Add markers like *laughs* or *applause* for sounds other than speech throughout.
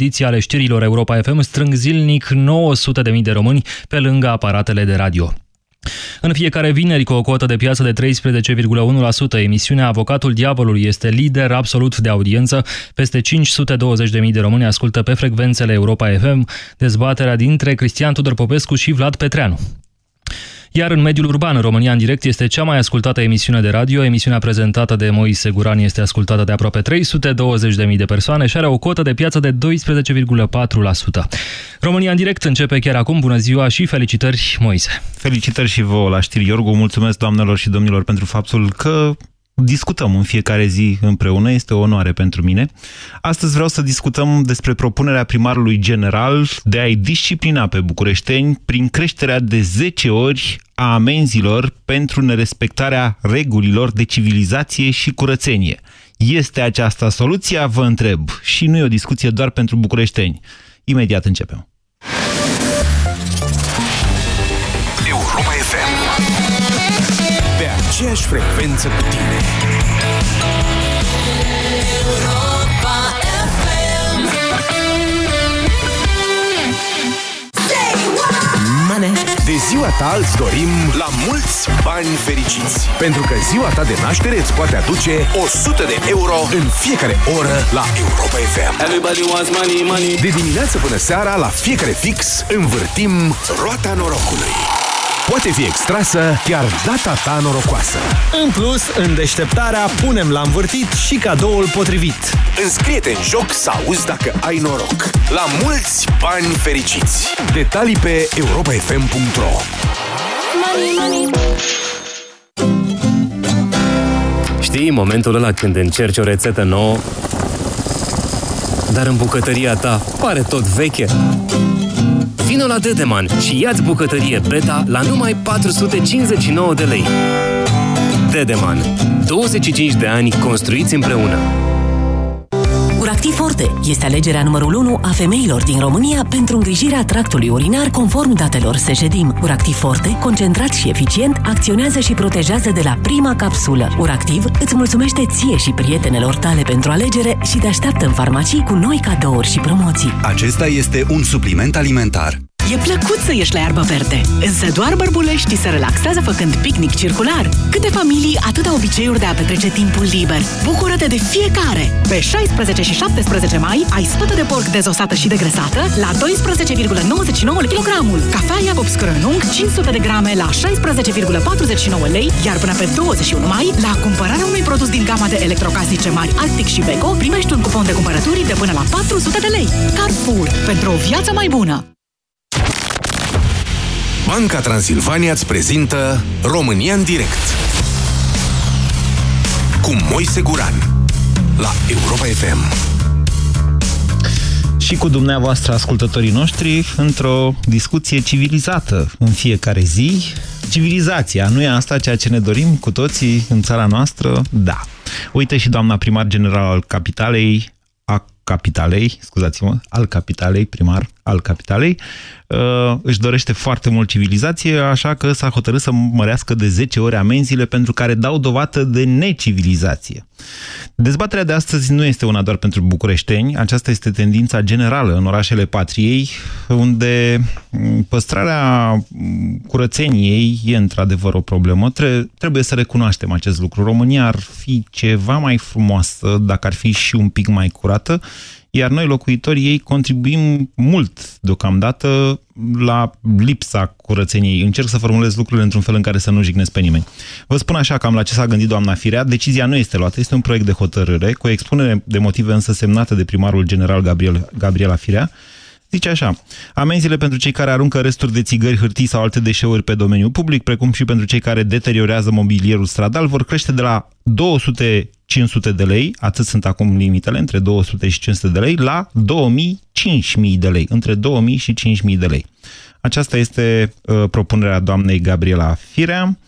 ediții ale știrilor Europa FM strâng zilnic 900.000 de români pe lângă aparatele de radio. În fiecare vineri, cu o cotă de piață de 13,1%, emisiunea Avocatul Diavolului este lider absolut de audiență. Peste 520.000 de români ascultă pe frecvențele Europa FM dezbaterea dintre Cristian Tudor Popescu și Vlad Petreanu. Iar în mediul urban, România în direct este cea mai ascultată emisiune de radio. Emisiunea prezentată de Moise Guran este ascultată de aproape 320.000 de persoane și are o cotă de piață de 12,4%. România în direct începe chiar acum. Bună ziua și felicitări, Moise! Felicitări și vouă la știri, Iorgu. Mulțumesc, doamnelor și domnilor, pentru faptul că discutăm în fiecare zi împreună, este o onoare pentru mine. Astăzi vreau să discutăm despre propunerea primarului general de a-i disciplina pe bucureșteni prin creșterea de 10 ori a amenzilor pentru nerespectarea regulilor de civilizație și curățenie. Este aceasta soluția? Vă întreb. Și nu e o discuție doar pentru bucureșteni. Imediat începem. Europa FM Pe aceeași frecvență cu tine De ziua ta îți dorim la mulți bani fericiți. Pentru că ziua ta de naștere îți poate aduce 100 de euro în fiecare oră la Europa FM Everybody wants money, money. De dimineață până seara, la fiecare fix, învârtim roata norocului Poate fi extrasă chiar data ta norocoasă În plus, în deșteptarea punem la învârtit și cadoul potrivit. Înscrie-te în joc să auzi dacă ai noroc. La mulți bani fericiți! Detalii pe europafm.ro Știi momentul ăla când încerci o rețetă nouă, dar în bucătăria ta pare tot veche? Vino la Dedeman și ia-ți bucătărie Beta la numai 459 de lei. Dedeman. 25 de ani construiți împreună. Uractiv Forte este alegerea numărul 1 a femeilor din România pentru îngrijirea tractului urinar conform datelor Sejedim. Uractiv Forte, concentrat și eficient, acționează și protejează de la prima capsulă. Uractiv îți mulțumește ție și prietenelor tale pentru alegere și te așteaptă în farmacii cu noi cadouri și promoții. Acesta este un supliment alimentar. E plăcut să ieși la iarbă verde, însă doar bărbuleștii se relaxează făcând picnic circular. Câte familii, atâta obiceiuri de a petrece timpul liber. Bucură-te de fiecare! Pe 16 și 17 mai ai spătă de porc dezosată și degresată la 12,99 kg. Cafea Iacob Scrănung 500 de grame la 16,49 lei, iar până pe 21 mai, la cumpărarea unui produs din gama de electrocasnice mari Arctic și Beko, primești un cupon de cumpărături de până la 400 de lei. Carrefour. Pentru o viață mai bună! Banca Transilvania îți prezintă România în direct cu Moise Guran la Europa FM. Și cu dumneavoastră, ascultătorii noștri, într-o discuție civilizată în fiecare zi. Civilizația, nu e asta ceea ce ne dorim cu toții în țara noastră? Da. Uite și doamna primar general al Capitalei, a Capitalei, scuzați-mă, al Capitalei, primar al Capitalei, uh, își dorește foarte mult civilizație, așa că s-a hotărât să mărească de 10 ori amenziile pentru care dau dovadă de necivilizație. Dezbaterea de astăzi nu este una doar pentru bucureșteni, aceasta este tendința generală în orașele patriei, unde păstrarea curățeniei e într-adevăr o problemă. Tre trebuie să recunoaștem acest lucru. România ar fi ceva mai frumoasă dacă ar fi și un pic mai curată, iar noi, locuitorii ei, contribuim mult deocamdată la lipsa curățeniei. Încerc să formulez lucrurile într-un fel în care să nu jignesc pe nimeni. Vă spun așa cam la ce s-a gândit doamna Firea. Decizia nu este luată, este un proiect de hotărâre, cu o expunere de motive însă semnată de primarul general Gabriel, Gabriela Firea, Zice așa, amenziile pentru cei care aruncă resturi de țigări, hârtii sau alte deșeuri pe domeniul public, precum și pentru cei care deteriorează mobilierul stradal, vor crește de la 200 500 de lei, atât sunt acum limitele, între 200 și 500 de lei, la 2000 5000 de lei, între 2000 și 5000 de lei. Aceasta este uh, propunerea doamnei Gabriela Firea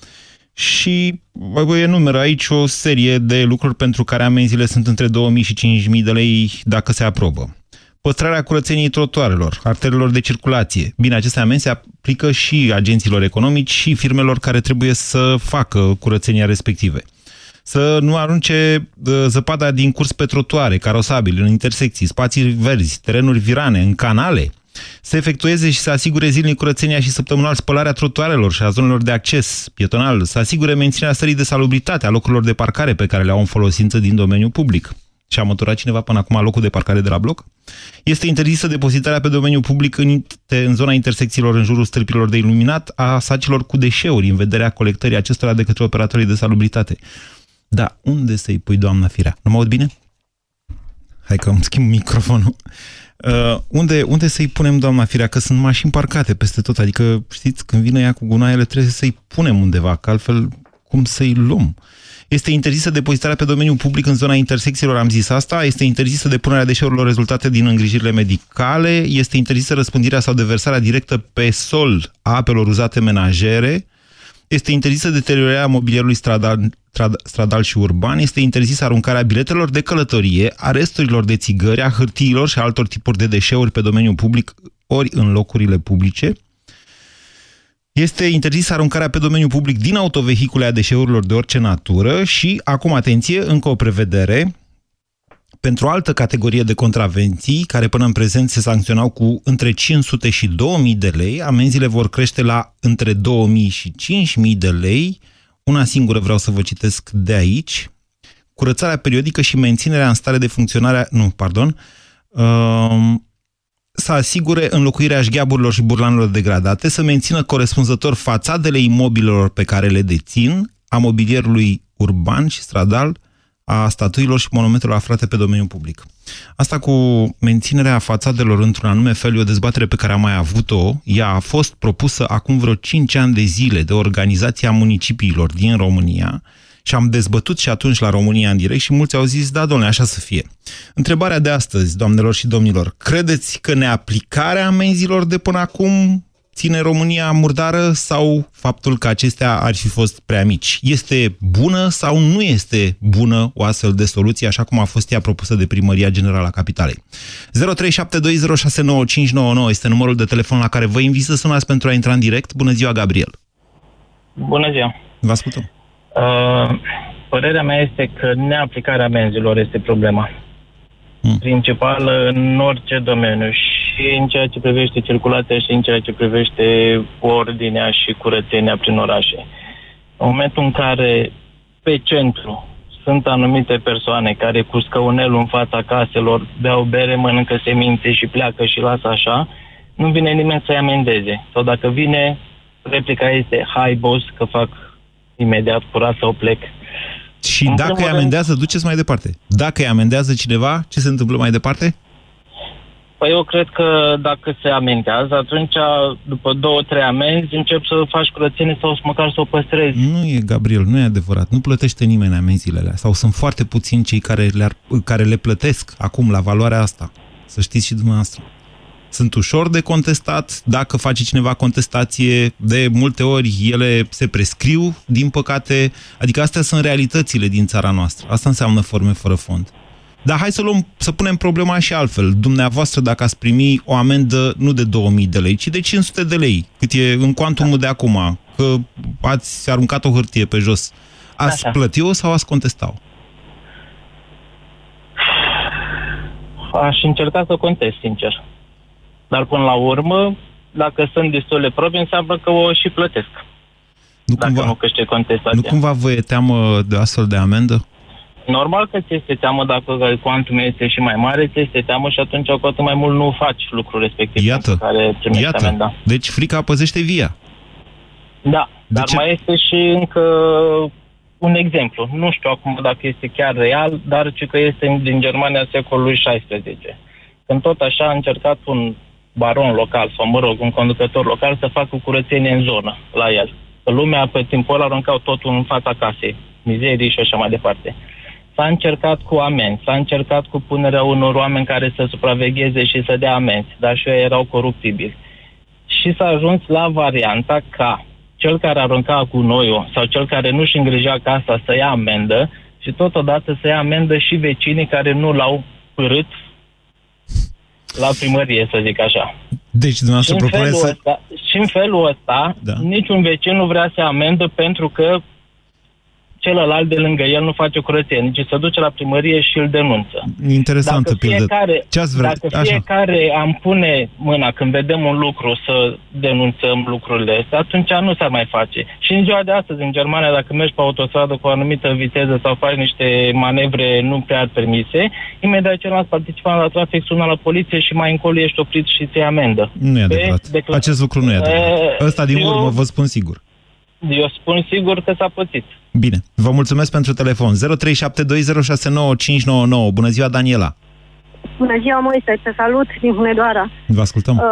și vă enumer aici o serie de lucruri pentru care amenziile sunt între 2000 și 5000 de lei dacă se aprobă păstrarea curățeniei trotuarelor, arterelor de circulație. Bine, aceste amenzi se aplică și agenților economici și firmelor care trebuie să facă curățenia respective. să nu arunce uh, zăpada din curs pe trotuare, carosabili, în intersecții, spații verzi, terenuri virane, în canale, să efectueze și să asigure zilnic curățenia și săptămânal spălarea trotuarelor și a zonelor de acces pietonal, să asigure menținerea stării de salubritate a locurilor de parcare pe care le au în folosință din domeniul public. Și a măturat cineva până acum locul de parcare de la bloc? Este interzisă depozitarea pe domeniul public în, în zona intersecțiilor în jurul stâlpilor de iluminat a sacilor cu deșeuri în vederea colectării acestora de către operatorii de salubritate. Da, unde să-i pui, doamna Firea? Nu mă aud bine? Hai că îmi schimb microfonul. Uh, unde, unde să-i punem, doamna Firea? Că sunt mașini parcate peste tot. Adică, știți, când vine ea cu gunoaiele, trebuie să-i punem undeva, că altfel cum să-i luăm? Este interzisă depozitarea pe domeniul public în zona intersecțiilor, am zis asta. Este interzisă depunerea deșeurilor rezultate din îngrijirile medicale. Este interzisă răspândirea sau deversarea directă pe sol a apelor uzate menajere. Este interzisă deteriorarea mobilierului stradal, stradal și urban. Este interzisă aruncarea biletelor de călătorie, a resturilor de țigări, a hârtiilor și altor tipuri de deșeuri pe domeniul public ori în locurile publice. Este interzisă aruncarea pe domeniul public din autovehicule a deșeurilor de orice natură și, acum atenție, încă o prevedere, pentru o altă categorie de contravenții, care până în prezent se sancționau cu între 500 și 2000 de lei, amenziile vor crește la între 2000 și 5000 de lei. Una singură vreau să vă citesc de aici. Curățarea periodică și menținerea în stare de funcționare... Nu, pardon. Uh, să asigure înlocuirea șgheaburilor și burlanelor degradate, să mențină corespunzător fațadele imobilelor pe care le dețin, a mobilierului urban și stradal, a statuilor și monumentelor aflate pe domeniul public. Asta cu menținerea fațadelor într-un anume fel e o dezbatere pe care am mai avut-o. Ea a fost propusă acum vreo 5 ani de zile de Organizația Municipiilor din România și am dezbătut și atunci la România în direct și mulți au zis, da, domnule, așa să fie. Întrebarea de astăzi, doamnelor și domnilor, credeți că neaplicarea amenzilor de până acum ține România murdară sau faptul că acestea ar fi fost prea mici? Este bună sau nu este bună o astfel de soluție, așa cum a fost ea propusă de Primăria Generală a Capitalei? 0372069599 este numărul de telefon la care vă invit să sunați pentru a intra în direct. Bună ziua, Gabriel! Bună ziua! Vă ascultăm! Uh, părerea mea este că neaplicarea amenzilor este problema. Hmm. Principală în orice domeniu și în ceea ce privește circulația și în ceea ce privește ordinea și curățenia prin orașe. În momentul în care pe centru sunt anumite persoane care cu scăunelul în fața caselor beau bere, mănâncă semințe și pleacă și lasă așa, nu vine nimeni să-i amendeze. Sau dacă vine, replica este, hai boss, că fac imediat curat sau plec. Și În dacă îi primul amendează, duceți mai departe. Dacă îi amendează cineva, ce se întâmplă mai departe? Păi eu cred că dacă se amendează, atunci după două, trei amenzi încep să faci curățenie sau măcar să o păstrezi. Nu e, Gabriel, nu e adevărat. Nu plătește nimeni amenziile alea. Sau sunt foarte puțini cei care le, care le plătesc acum la valoarea asta. Să știți și dumneavoastră. Sunt ușor de contestat. Dacă face cineva contestație, de multe ori ele se prescriu, din păcate. Adică astea sunt realitățile din țara noastră. Asta înseamnă forme fără fond. Dar hai să, luăm, să punem problema și altfel. Dumneavoastră, dacă ați primi o amendă nu de 2000 de lei, ci de 500 de lei, cât e în cuantumul de acum, că ați aruncat o hârtie pe jos, ați Așa. plăti-o sau ați contesta-o? Aș încerca să contest, sincer. Dar până la urmă, dacă sunt destule probe, înseamnă că o și plătesc. Nu Dacă cumva, nu câștig contestația. nu cumva vă e teamă de astfel de amendă? Normal că ți este teamă dacă cuantum este și mai mare, ți este teamă și atunci cu atât mai mult nu faci lucrul respectiv Iată, pentru care primești iată. amenda. Deci frica păzește via. Da, dar ce? mai este și încă un exemplu. Nu știu acum dacă este chiar real, dar ci că este din Germania secolului XVI. Când tot așa a încercat un baron local, sau mă rog, un conducător local să facă curățenie în zonă la el. Că lumea pe timpul ăla aruncau totul în fața casei, mizerii și așa mai departe. S-a încercat cu amenzi, s-a încercat cu punerea unor oameni care să supravegheze și să dea amenzi, dar și ei erau coruptibili. Și s-a ajuns la varianta ca cel care arunca cu noiul sau cel care nu-și îngrija casa să ia amendă și totodată să ia amendă și vecinii care nu l-au părât la primărie, să zic așa. Deci Și dumneavoastră în, felul propuneți să... ăsta, și în felul ăsta, Da. da. niciun vecin nu vrea să ia amendă pentru că celălalt de lângă el nu face curățenie, ci se duce la primărie și îl denunță. Interesantă dacă pildă. fiecare, Ce ați vrea? Dacă Așa. fiecare am pune mâna când vedem un lucru să denunțăm lucrurile astea, atunci nu s-ar mai face. Și în ziua de astăzi, în Germania, dacă mergi pe autostradă cu o anumită viteză sau faci niște manevre nu prea permise, imediat celălalt participant la trafic sună la poliție și mai încolo ești oprit și ți amendă. Nu e Pe adevărat. decla- Acest lucru nu e adevărat. E, Ăsta din eu- urmă vă spun sigur. Eu spun sigur că s-a pățit. Bine, vă mulțumesc pentru telefon. 0372069599. Bună ziua, Daniela. Bună ziua, Moise, te salut din Hunedoara. Vă ascultăm. Uh,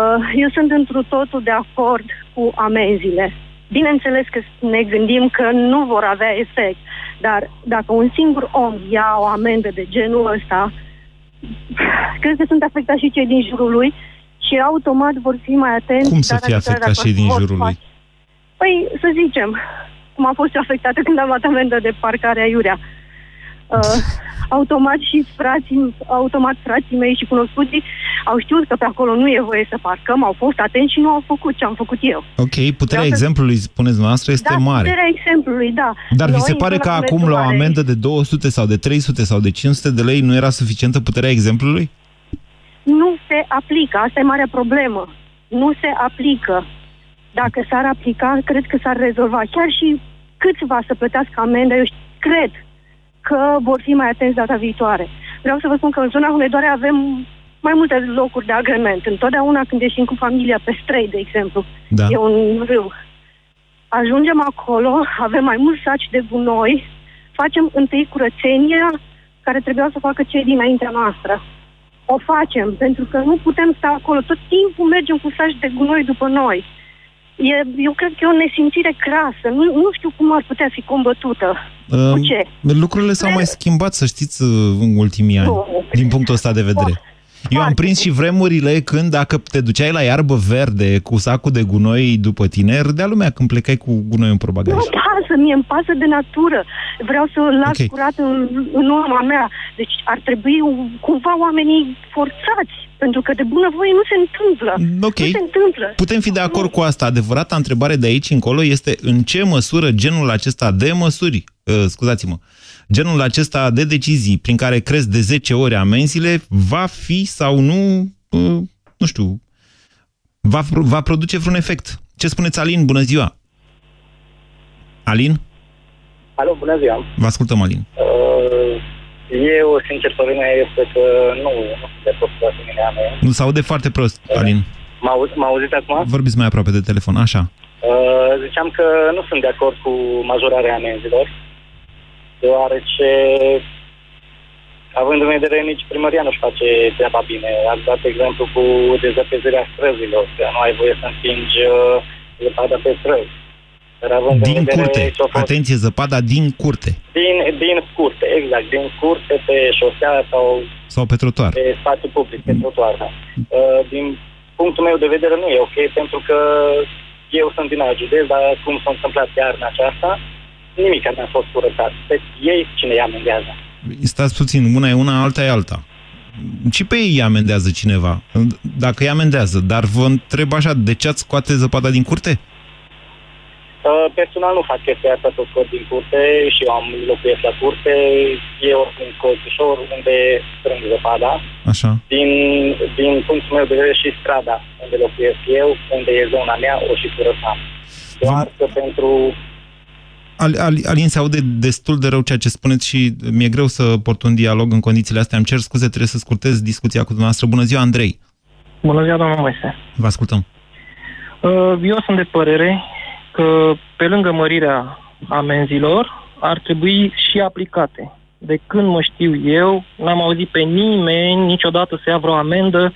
eu sunt întru totul de acord cu amenziile. Bineînțeles că ne gândim că nu vor avea efect, dar dacă un singur om ia o amendă de genul ăsta, cred că sunt afectați și cei din jurul lui și automat vor fi mai atenți. Cum să data fie viitoare afectați dacă cei din vor jurul lui? face. Păi, să zicem, cum a fost eu afectată când am luat amendă de parcare aiurea. Uh, automat și frații, automat frații mei și cunoscuții au știut că pe acolo nu e voie să parcăm, au fost atenți și nu au făcut ce am făcut eu. Ok, puterea Vreau să- exemplului, spuneți noastră, este da, mare. puterea exemplului, da. Dar vi Noi, se în pare zona că acum la o Hunedoarei, amendă de 200 sau de 300 sau de 500 de lei nu era suficientă puterea exemplului? Nu se aplică, asta e marea problemă. Nu se aplică. Dacă s-ar aplica, cred că s-ar rezolva. Chiar și câțiva să plătească amendă, eu ș- cred că vor fi mai atenți data viitoare. Vreau să vă spun că în zona Hunedoare avem mai multe locuri de agrement. Întotdeauna când ieșim cu familia pe străi, de exemplu, Da. e un râu. Ajungem acolo, avem mai mulți saci de gunoi, facem întâi curățenia care trebuia să facă cei dinaintea noastră. O facem, pentru că nu putem sta acolo. Tot timpul mergem cu saci de gunoi după noi. E, eu cred că e o nesimțire crasă. Nu, nu știu cum ar putea fi combătută. Cu ce? Lucrurile s-au mai schimbat, să știți, în ultimii ani, Nu. din punctul ăsta de vedere. Eu am prins și vremurile când dacă te duceai la iarbă verde cu sacul de gunoi după tine, râdea lumea când plecai cu gunoi în probagaj. Nu pasă, mie îmi pasă de natură. Vreau să las Ok. okay. curat în, în urma mea. Deci ar trebui cumva oamenii forțați. Pentru că de bunăvoie nu se întâmplă. Ok. Nu se întâmplă. Putem fi de acord cu asta. Adevărata întrebare de aici încolo este în ce măsură genul acesta de măsuri, uh, scuzați-mă, genul acesta de decizii prin care cresc de 10 ori amenziile va fi sau nu, uh, nu știu, va, va produce vreun efect. Ce spuneți, Alin? Bună ziua! Alin? Alo, bună ziua. Vă ascultăm, Alin. Uh, Eu, sincer, părerea mea este că nu, nu sunt de acord cu asemenea mea. Nu se aude foarte prost, Alin. M-au auzit acum? Vorbiți mai aproape de telefon, așa. Uh, ziceam că nu sunt de acord cu majorarea amenzilor, deoarece, având în vedere, nici primăria nu-și face treaba bine. Ați dat exemplu cu dezăpezirea străzilor, că nu ai voie să împingi uh, zăpada pe străzi. Dar având în Din vedere curte. ce a fost Atenție, zăpada din curte. din, din curte, exact, din curte pe șosea sau Sau pe trotuar. pe spațiu public, pe trotuar. Da. Uh, Din punctul meu de vedere nu e ok, pentru că eu sunt din Argidez, dar cum s-a întâmplat iarna aceasta, nimic nu a fost curățat. Pe ei cine îi amendează? Stați puțin, una e una, alta e alta. Și pe ei îi amendează cineva, dacă îi amendează. Dar vă întreb așa, de ce ați scoate zăpada din curte? Uh, Personal nu fac chestia asta să o scot din curte și eu am locuiesc la curte, e un colțișor unde strâng zăpada. Așa. Din, din punctul meu de vedere și strada unde locuiesc eu, unde e zona mea, o și curățam. Doar că pentru Al, Al, Alin, se aude destul de rău ceea ce spuneți și mi-e greu să port un dialog în condițiile astea. Îmi cer scuze, trebuie să scurtez discuția cu dumneavoastră. Bună ziua, Andrei! Bună ziua, domnul Moise. Vă ascultăm. Uh, Eu sunt de părere că pe lângă mărirea amenzilor ar trebui și aplicate. De când mă știu eu, n-am auzit pe nimeni niciodată să ia vreo amendă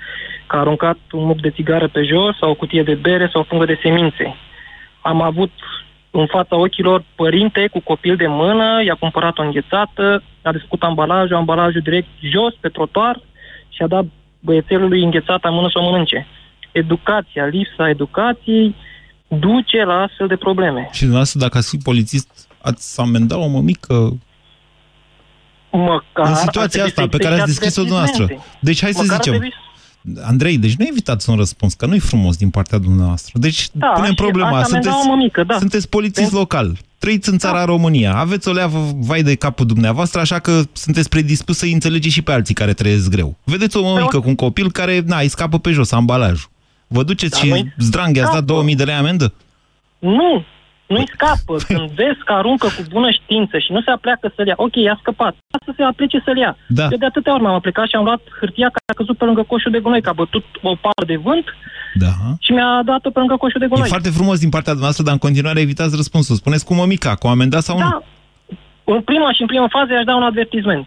că a aruncat un muc de țigară pe jos sau o cutie de bere sau o fungă de semințe. Am avut în fața ochilor părinte cu copil de mână, i-a cumpărat o înghețată, a desfăcut ambalajul, ambalajul direct jos pe trotuar și a dat băiețelului înghețata în mână să o mănânce. Educația, lipsa educației duce la astfel de probleme. Și dumneavoastră, dacă ați fi polițist, ați amenda o mămică Măcar în ar situația trebui asta să pe care ați existe descris-o dumneavoastră. avertismente. Deci hai să Măcar ar zicem, trebui Andrei, deci nu evitați un răspuns, că nu-i frumos din partea dumneavoastră. Deci Da, punem și problema. aș amenda Sunteți, o mămică, da. sunteți polițist local. Trăiți în țara România, aveți o leavă vai de capul dumneavoastră, așa că sunteți predispus să înțelegeți și pe alții care trăiesc greu. Vedeți o mămică cu un copil care, na, îi scapă pe jos ambalajul. Vă duceți Da, și noi- zdrang, i-ați dat 2000 de lei amendă? Nu, nu-i scapă. Când vezi că aruncă cu bună știință și nu se apleacă să-l ia, ok, i-a scăpat. Să se aplece să-l ia. Da. Eu de atâtea ori m-am aplicat și am luat hârtia care a căzut pe lângă coșul de gunoi, că a bătut o pară de vânt Da. și mi-a dat-o pe lângă coșul de E gunoi. foarte frumos din partea dumneavoastră, dar în continuare evitați răspunsul. Spuneți cu mămica, cu amendat sau nu? Da. În prima și în prima fază i-aș da un avertisment.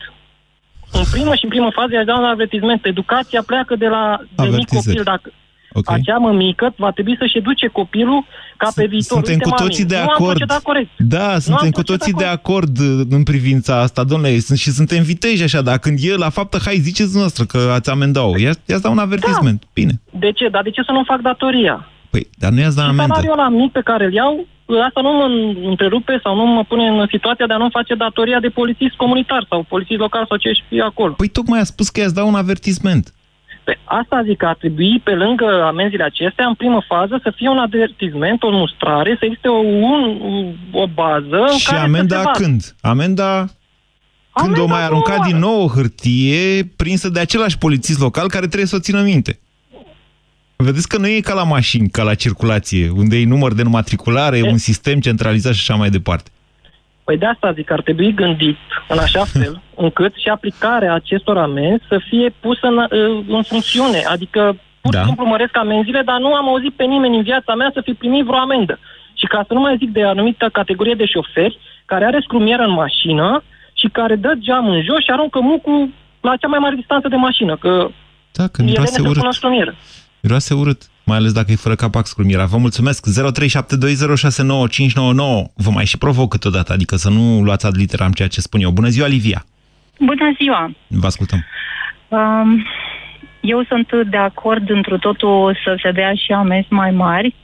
În prima și în prima fază i-aș da un avertisment. Educația pleacă de la de mic Avertizări. copil. Dacă Ok. acea mămică va trebui să-și educe copilul ca pe viitor. Suntem Uite, cu mami, toții de nu am acord. procedat corect. Da, suntem am cu procedat toții de acord uh, în privința asta, domnule, sunt și suntem viteji așa, dar când e la faptă, hai, ziceți noastră că ați amendat-o. Ia- I-ați dat un avertisment. Da. Bine. De ce? Dar de ce să nu fac datoria? Păi, dar nu i-ați dat Și amendă. salariul ăla mic pe care îl iau, asta nu mă întrerupe sau nu mă pune în situația de a nu face datoria de polițist comunitar sau polițist local sau ce și fie acolo. Păi tocmai a spus că i-ați dat un avertisment. Pe asta zic că ar trebui, pe lângă amenziile acestea, în primă fază, să fie un avertisment, o mustrare, să existe o, un, o bază în Și care să amenda se vadă. când? Amenda când o mai arunca din nou o hârtie prinsă de același polițist local care trebuie să o țină minte. Vedeți că nu e ca la mașini, ca la circulație, unde e număr de înmatriculare, un sistem centralizat și așa mai departe. Păi de asta zic că ar trebui gândit în așa *laughs* fel încât și aplicarea acestor amenzi să fie pusă în, în funcțiune. Adică pur și Da. simplu măresc amenziile, dar nu am auzit pe nimeni în viața mea să fi primit vreo amendă. Și ca să nu mai zic de anumită categorie de șoferi care are scrumieră în mașină și care dă geam în jos și aruncă mucul la cea mai mare distanță de mașină, că Da, că ele miroase ne se pun urât. la scrumieră. Miroase urât, mai ales dacă e fără capac scrumiera. Vă mulțumesc. 0372069599. Vă mai și provoc câteodată, adică să nu luați ad literam ceea ce spun eu. Bună ziua, Livia. Bună ziua! Vă ascultăm. Um, eu sunt de acord întru totul să se dea și amenzi mai mari,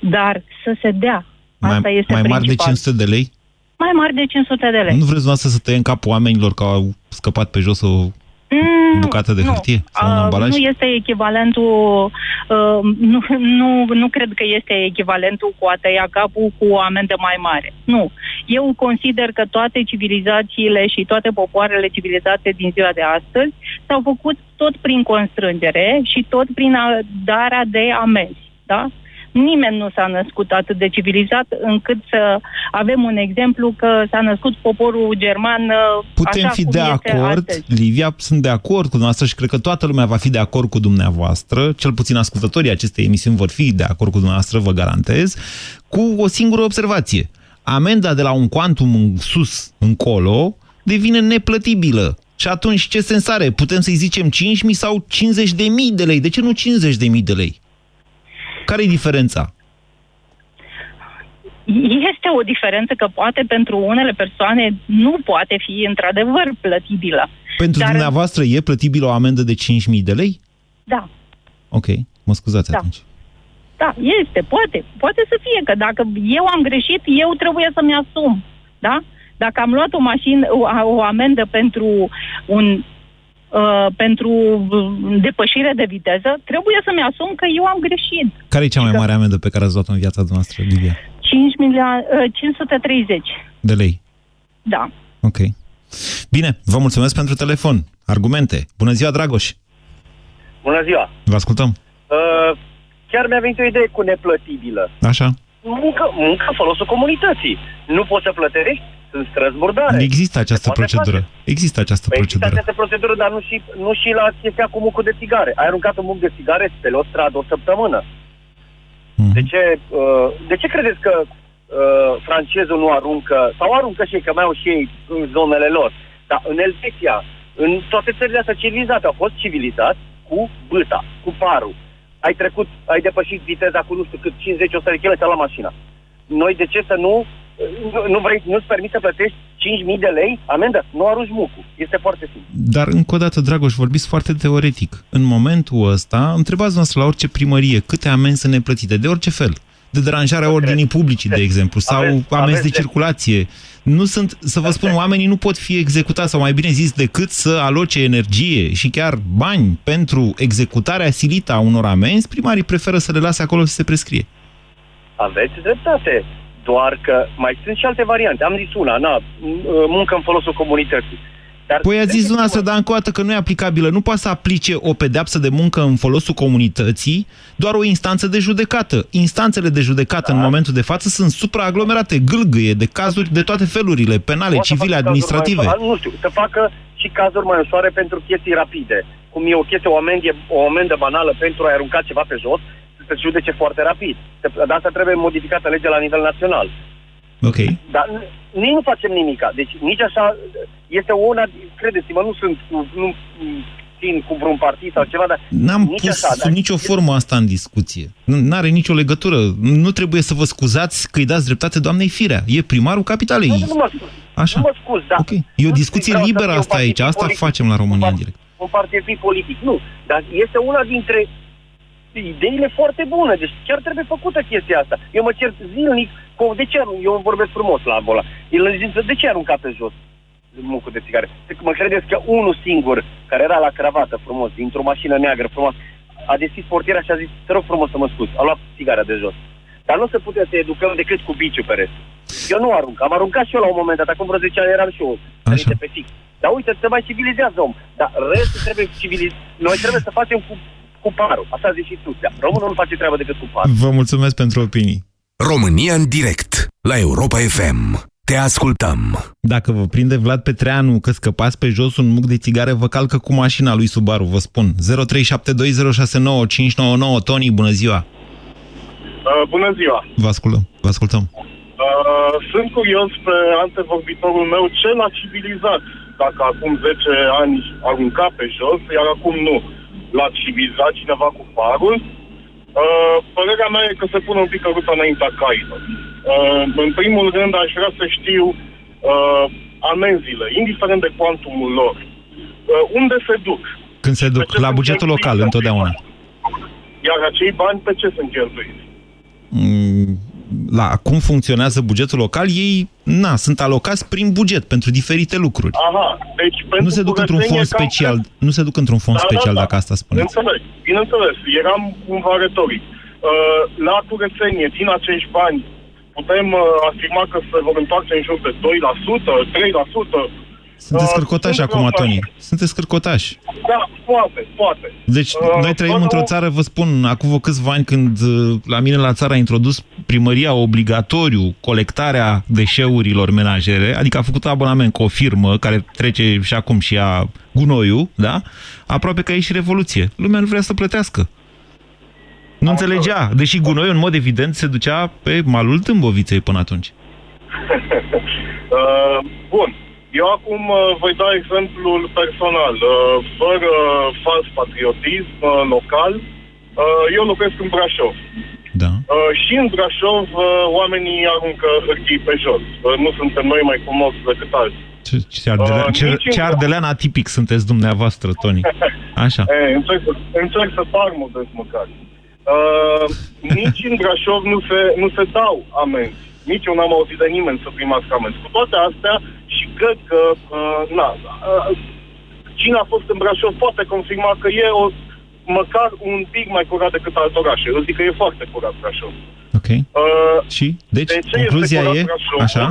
dar să se dea. Asta mai este mai mari de principal. 500 de lei? Mai mari de 500 de lei. Nu vreți dumneavoastră să tăiem capul oamenilor că au scăpat pe jos o Mm, bucată de nu. hârtie sau un Uh, ambalaj? Nu este echivalentul, uh, nu, nu, nu cred că este echivalentul cu a tăia capul cu o amendă mai mare. Nu. Eu consider că toate civilizațiile și toate popoarele civilizate din ziua de astăzi s-au făcut tot prin constrângere și tot prin a- darea de amenzi. Da? Nimeni nu s-a născut atât de civilizat încât să avem un exemplu că s-a născut poporul german uh, Putem așa fi cum de este acord, astăzi. Livia, sunt de acord cu dumneavoastră și cred că toată lumea va fi de acord cu dumneavoastră, cel puțin ascultătorii acestei emisiuni vor fi de acord cu dumneavoastră, vă garantez, cu o singură observație. Amenda de la un quantum în sus încolo devine neplătibilă. Și atunci ce sens are? Putem să-i zicem 5.000 sau 50.000 de lei? De ce nu 50.000 de lei? Care e diferența? Este o diferență că poate pentru unele persoane nu poate fi într-adevăr plătibilă. Pentru Dar- dumneavoastră e plătibilă o amendă de 5.000 de lei? Da, Ok, mă scuzați Da. atunci. da, este, poate. Poate să fie că dacă eu am greșit, eu trebuie să-mi asum. Da? Dacă am luat o mașină, o, o amendă pentru un uh, pentru depășire de viteză, trebuie să-mi asum că eu am greșit. Care e cea mai mare amendă pe care ați luat-o în viața dumneavoastră, Livia? 5 milioane, uh, 530. De lei. Da. Ok. Bine, vă mulțumesc pentru telefon. Argumente. Bună ziua, Dragoș. Bună ziua! Vă ascultăm. Uh, chiar mi-a venit o idee cu neplătibilă. Așa. Muncă, muncă în folosul comunității. Nu poți să plătești, sunt străzi murdare. Există această Se poate procedură. Există această Păi există procedură. această procedură, dar nu și, nu și la chestia cu mucul de țigare. Ai aruncat un muc de țigare pe o stradă o săptămână. Mhm. De ce, uh, de ce credeți că uh, francezul nu aruncă, sau aruncă și ei, că mai au și ei în zonele lor, dar în Elveția, în toate țările astea civilizate, au fost civilizați cu bâta, cu parul. Ai trecut, ai depășit viteza cu nu știu cât, 50-100 de km la mașina. Noi de ce să nu, nu, nu vrei, nu-ți permiți să plătești 5.000 de lei amendă? Nu arunci mucul. Este foarte simplu. Dar, încă o dată, Dragoș, vorbiți foarte teoretic. În momentul ăsta, întrebați noastră la orice primărie câte amenzi sunt neplătite, de orice fel. De deranjarea ordinii publice, de exemplu, sau Aveți- amenzi de aveți de- circulație. Nu sunt, să vă spun, oamenii nu pot fi executați, sau mai bine zis, decât să aloce energie și chiar bani pentru executarea silită a unor amenzi, primarii preferă să le lase acolo să se prescrie. Aveți dreptate. Doar că mai sunt și alte variante. Am zis una, na, m- muncă în folosul comunității. Dar Păi a zis dumneavoastră, dar încă o dată că nu e aplicabilă. Nu poate să aplice o pedeapsă de muncă în folosul comunității doar o instanță de judecată. Instanțele de judecată în momentul de față sunt supraaglomerate, gâlgâie de cazuri de toate felurile, penale, Poate să civile, facă administrative. cazuri Mai, nu știu, să facă și cazuri mai ușoare pentru chestii rapide. Cum e o chestie, o amendă, o amendă banală pentru a arunca ceva pe jos, să se judece foarte rapid. De asta trebuie modificată legea la nivel național. Ok. Dar n- nici nu facem nimica. Deci nici așa, este una, credeți-mă, nu sunt, cu, nu mm, țin cu vreun partid sau ceva, dar N-am nici pus așa. sub Dar nicio formă asta în discuție. Nu are nicio legătură. Nu trebuie să vă scuzați că îi dați dreptate doamnei Firea. E primarul capitalei. nu, nu mă scuz. Așa. Nu mă scuz, da. Ok. E o discuție vreau să liberă fie un asta partid aici. Asta politic. facem la România în direct. un partid politic. Nu, dar este una dintre ideile foarte bune. Deci chiar trebuie făcută chestia asta. Eu mă cer zilnic cu... De ce arunc? Eu vorbesc frumos la bola. El îmi zice, de ce arunca pe jos mucul de țigare? Mă credeți că unul singur, care era la cravată frumos, dintr-o mașină neagră frumos, a deschis portiera și a zis, te rog frumos să mă scuzi, a luat țigara de jos. Dar nu se putea să educăm decât cu biciu pe rest. Eu nu arunc. Am aruncat și eu la un moment dat. Acum vreo 10 ani eram și eu Așa. pe fix. Dar uite, se mai civilizează om. Dar restul trebuie civiliz... Noi trebuie să facem cu, cu parul. Așa zici și tu. Da. Românul nu face treabă decât cu parul. Vă mulțumesc pentru opinii. România în direct la Europa FM. Te ascultăm. Dacă vă prinde Vlad Petreanu că scăpați pe jos un muc de țigare, vă calcă cu mașina lui Subaru, vă spun. 0372069599. Tony, bună ziua! Uh, bună ziua! Vă ascultăm. Vă ascultăm. Uh, sunt curios pe antevorbitorul meu ce l-a civilizat dacă acum 10 ani arunca pe jos, iar acum nu. L-a civilizat cineva cu farul. Uh, părerea mea e că se pune un pic căruța înaintea cailor. Uh, în primul rând aș vrea să știu uh, amenziile, indiferent de cuantumul lor. Uh, unde se duc? Când se duc? La bugetul local, întotdeauna. Iar acei bani pe ce sunt cheltuiți? Mm, La cum funcționează bugetul local, ei, na, sunt alocați prin buget pentru diferite lucruri. Aha, deci pentru Nu se duc într-un curățenie fond cam special, nu se duc într-un fond Da, da, special, da. dacă asta spuneți. Înțeleg, bineînțeles. Eram cumva retoric. Uh, la curățenie, din acești bani, putem uh, afirma că se vor întoarce în jur de 2%, 3%. Sunteți Uh, scârcotași sunt acum, vreo- Toni. Sunteți scârcotași. Da, poate, poate. Deci, Uh, noi trăim văd într-o o- țară, vă spun, acum vă câțiva ani când uh, la mine la țară a introdus primăria obligatoriu colectarea deșeurilor menajere, adică a făcut abonament cu o firmă care trece și acum și a gunoiul, da? Aproape că a ieșit revoluție. Lumea nu vrea să plătească. Nu înțelegea, deși gunoiul, în mod evident, se ducea pe malul Tâmboviței până atunci. *laughs* Uh, bun. Eu acum uh, voi da exemplul personal. Uh, fără fals patriotism uh, local, uh, eu locuiesc în Brașov. Da. Uh, și în Brașov uh, oamenii aruncă hârtii pe jos. Uh, nu suntem noi mai frumoși decât alții. Ce, ce, ardelean, Uh, ce, nici în- ce ardelean atipic sunteți dumneavoastră, Toni. *laughs* Așa. E, încerc, să, încerc să par modest măcar. Uh, nici în Brașov nu se, nu se dau amenzi. Nici eu n-am auzit de nimeni să primească amenzi. Cu toate astea, și cred că, uh, na, uh, cine a fost în Brașov poate confirma că e o, măcar un pic mai curat decât alte orașe. Eu zic că e foarte curat Brașov. Ok. Uh, Și? Deci, de ce concluzia este curat e... Brașov? Așa?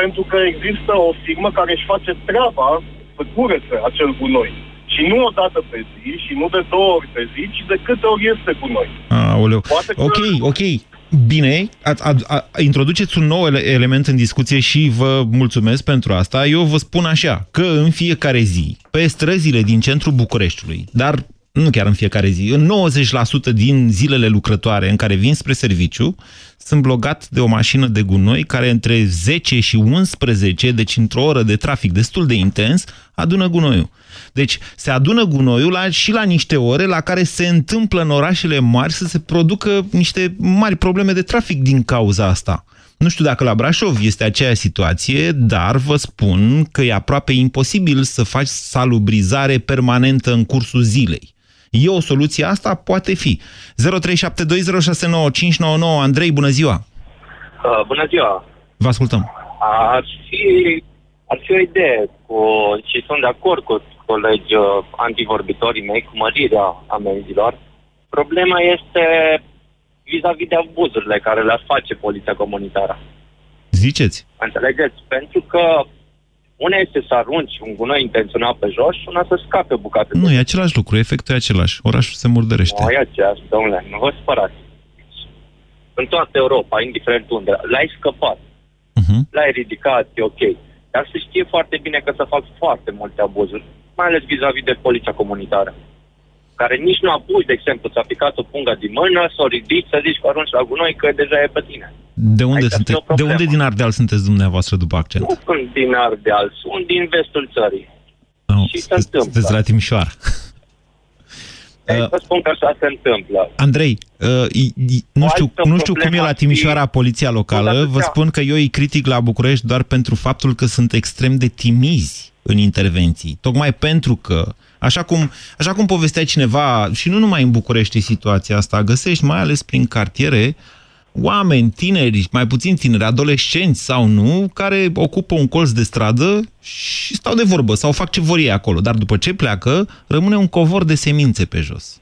Pentru că există o firmă care își face treaba să curețe acel gunoi. Și nu o dată pe zi, și nu de două ori pe zi, ci de câte ori este gunoi. Aoleu. Poate că- Ok, ok. Bine, a, a, a, introduceți un nou ele- element în discuție și vă mulțumesc pentru asta. Eu vă spun așa, că în fiecare zi, pe străzile din centrul Bucureștiului, dar nu chiar în fiecare zi, în 90% din zilele lucrătoare în care vin spre serviciu, sunt blocat de o mașină de gunoi care între 10 și 11, deci într-o oră de trafic destul de intens, adună gunoiul. Deci se adună gunoiul la, și la niște ore la care se întâmplă în orașele mari să se producă niște mari probleme de trafic din cauza asta. Nu știu dacă la Brașov este aceeași situație, dar vă spun că e aproape imposibil să faci salubrizare permanentă în cursul zilei. E o soluție asta? Poate fi. 0372069599 Andrei, bună ziua! Uh, bună ziua! Vă ascultăm. Ar fi, ar fi o idee cu, și sunt de acord cu colegi uh, antivorbitorii mei cu mărirea amenzilor. Problema este vis-a-vis de abuzurile care le-ar face poliția comunitară. Ziceți? Înțelegeți? Pentru că una este să arunci un gunoi intenționat pe jos și una să scape o bucată de Nu, e același lucru, efectul e același. Orașul se murdărește. Nu, e aceeași, domnule, nu vă spărați. În toată Europa, indiferent unde, l-ai scăpat. Uh-huh. L-ai ridicat, e ok. Dar se știe foarte bine că se fac foarte multe abuzuri, mai ales vis-a-vis de poliția comunitară. Care nici nu apuci, de exemplu, ți-a picat o pungă din mână, să o ridici, să zici că arunci la gunoi, că deja e pe tine. De unde, Aici ar fi sunte, o de problemă. unde din Ardeal sunteți dumneavoastră după accent? Nu sunt din Ardeal, sunt din vestul țării. Nu, și se întâmplă. sunteți la Timișoara. Uh, vă spun că așa se întâmplă. Andrei, uh, i- i- nu știu, altă nu știu cum e problemă la ar fi- Timișoara poliția locală. Tot Vă atâtea. spun că eu îi critic la București doar pentru faptul că sunt extrem de timizi în intervenții. Tocmai pentru că, așa cum, așa cum povestea cineva, și nu numai în București e situația asta, găsești mai ales prin cartiere oameni tineri, mai puțin tineri, adolescenți sau nu, care ocupă un colț de stradă și stau de vorbă sau fac ce vor ei acolo. Dar după ce pleacă, rămâne un covor de semințe pe jos.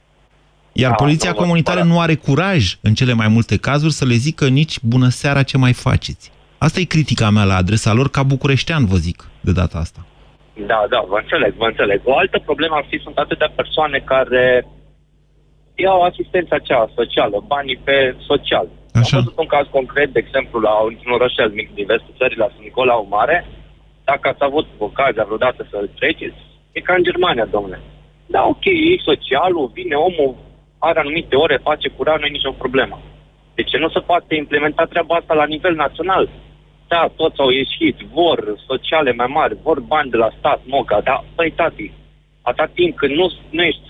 Iar Da, poliția da, vă comunitară spărat. nu are curaj, în cele mai multe cazuri, să le zică nici bună seara ce mai faceți. Asta e critica mea la adresa lor, ca bucureștean, vă zic, de data asta. Da, da, vă înțeleg, vă înțeleg. O altă problemă ar fi, sunt atâtea persoane care iau asistența aceea socială, banii pe social. Așa. Am văzut un caz concret, de exemplu, la un un orășel mic din vestul țării, la Sfânt Nicolau Mare. Dacă ați avut ocazia vreodată să-l treceți, e ca în Germania, domnule. Da, ok, e socialul, vine omul, are anumite ore, face curat, nu e nicio problemă. De ce nu se poate implementa treaba asta la nivel național? Da, toți au ieșit, vor sociale mai mari, vor bani de la stat, moga, dar, păi, tati, atâta timp când nu, nu, ești,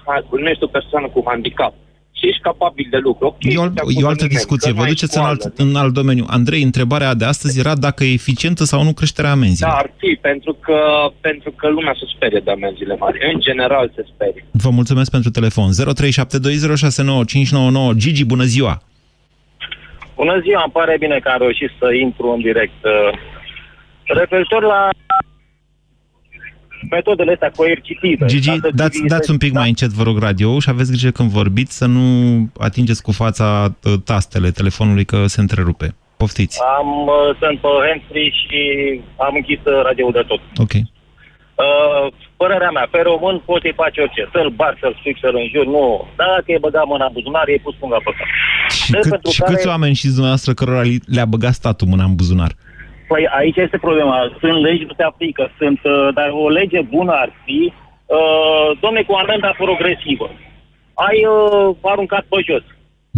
nu ești o persoană cu handicap și ești capabil de lucru, ok, E o, nu te acuză e o altă nimeni, discuție. că nu Vă ai duceți în alt, școală. în alt domeniu. Andrei, întrebarea de astăzi era dacă e eficientă sau nu creșterea Da, amenzilor. ar fi, pentru că, pentru că lumea se sperie de amenziile mari. În general se sperie. Vă mulțumesc pentru telefon. 0372069599. Gigi, bună ziua! Bună ziua, îmi pare bine că am reușit să intru în direct. Uh, Referitor la metodele astea coercitive. Gigi, ca să dați, civilizezi- dați un pic mai încet, vă rog, radio și aveți grijă când vorbiți să nu atingeți cu fața uh, tastele telefonului că se întrerupe. Poftiți. Am, uh, sunt pe hands și am închis uh, radioul de tot. Ok. Uh, părerea mea, pe român poți să-i faci orice. Să-l bagi, să-l strici, să-l înjuri, nu. Dacă e băgat mâna în buzunar, e pus punga pe cap. Și, Deci cât, pentru și care- câți oameni știți dumneavoastră cărora li- le-a băgat statul mâna în buzunar? Păi aici este problema. Sunt legi, nu se aplică. Sunt, uh, dar o lege bună ar fi, uh, domne, cu amenda progresivă. Ai uh, aruncat pe jos.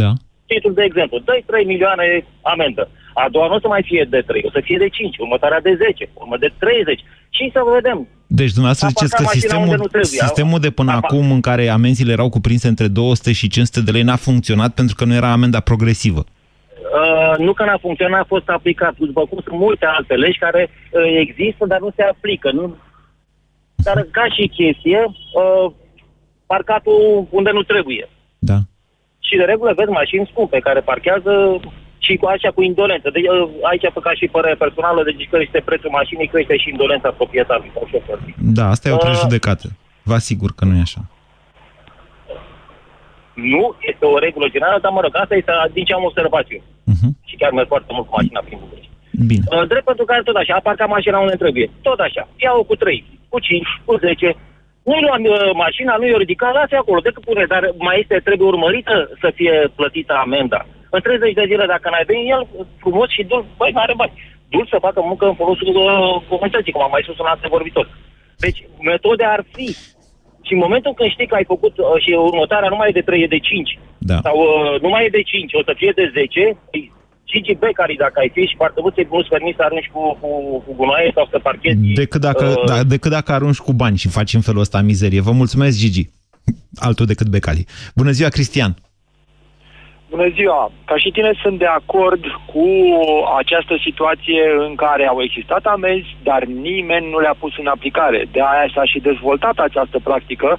Da. Titlul de exemplu, dai 3 milioane amendă. A doua nu o să mai fie de 3, o să fie de 5, următoarea de 10, urmă de 30. Și să vedem. Deci dumneavoastră A ziceți parcat că mașina unde sistemul, nu trebuie. sistemul de până A- acum în care amenziile erau cuprinse între 200 și 500 de lei n-a funcționat pentru că nu era amenda progresivă. Uh, nu că n-a funcționat, a fost aplicat. După cum sunt multe alte legi care uh, există, dar nu se aplică. Nu... Dar ca și chestie, uh, parcatul unde nu trebuie. Da. Și de regulă vezi mașini scumpe care parchează și cu așa cu indolență. Deci, uh, aici, ca și părere personală, deci crește prețul mașinii, crește și indolența proprietarului sau șoferului. Da, asta e o Uh, prejudecată. Vă asigur că nu e așa. Nu este o regulă generală, dar mă rog, asta este din ce am observat eu. Uh-huh. Și chiar merg foarte mult cu mașina prin București. Bine. Uh, drept pentru care tot așa, a parcat mașina unde trebuie. Tot așa. Ia-o cu 3, cu 5, cu 10. Nu lua uh, mașina, nu i-o ridica, lasă acolo, decât pune, dar mai este, trebuie urmărită să fie plătită amenda. În 30 de zile, dacă n-ai venit, el frumos și dul, băi, nu are bani. Dul să facă muncă în folosul uh, comunității, cum am mai spus un alt vorbitor. Deci, metode ar fi. Și în momentul când știi că ai făcut uh, și următoarea nu mai e de 3, e de 5, Da. sau uh, nu mai e de 5, o să fie de 10, îi- Gigi Becari, dacă ai fi și parcă nu ți nu-ți permis să arunci cu, cu, cu gunoaie sau să parchezi... Decât dacă, uh, da, decât dacă arunci cu bani și faci în felul ăsta mizerie. Vă mulțumesc, Gigi. Altul decât Becali. Bună ziua, Cristian. Bună ziua! Ca și tine sunt de acord cu această situație în care au existat amenzi, dar nimeni nu le-a pus în aplicare. De aia s-a și dezvoltat această practică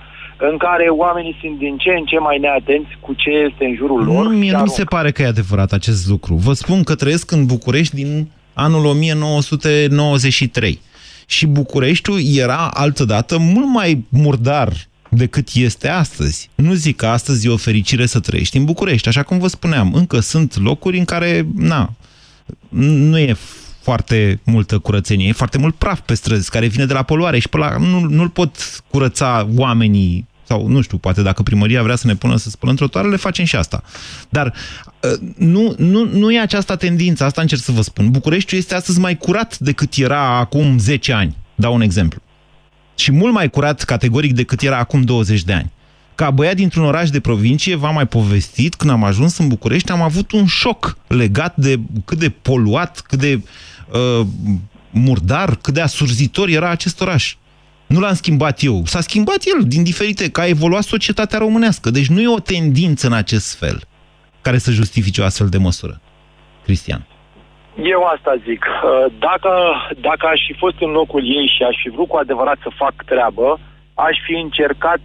în care oamenii sunt din ce în ce mai neatenți cu ce este în jurul lor. Nu, mie și nu aruncă. se pare că e adevărat acest lucru. Vă spun că trăiesc în București din anul 1993. Și Bucureștiul era altădată mult mai murdar, decât este astăzi. Nu zic că astăzi e o fericire să trăiești în București, așa cum vă spuneam. Încă sunt locuri în care, na, nu e foarte multă curățenie, e foarte mult praf pe străzi care vine de la poluare și pe la, nu, nu-l pot curăța oamenii sau nu știu, poate dacă primăria vrea să ne pună să spălăm trotuarele, facem și asta. Dar uh, nu, nu, nu e această tendință, asta încerc să vă spun. Bucureștiul este astăzi mai curat decât era acum 10 ani. Dau un exemplu. Și mult mai curat categoric decât era acum 20 de ani. Ca băiat dintr-un oraș de provincie, v-am mai povestit, când am ajuns în București, am avut un șoc legat de cât de poluat, cât de uh, murdar, cât de asurzitor era acest oraș. Nu l-am schimbat eu. S-a schimbat el din diferite, că a evoluat societatea românească. Deci nu e o tendință în acest fel care să justifice o astfel de măsură. Cristian. Eu asta zic. Uh, Dacă, dacă aș fi fost în locul ei și aș fi vrut cu adevărat să fac treabă, aș fi încercat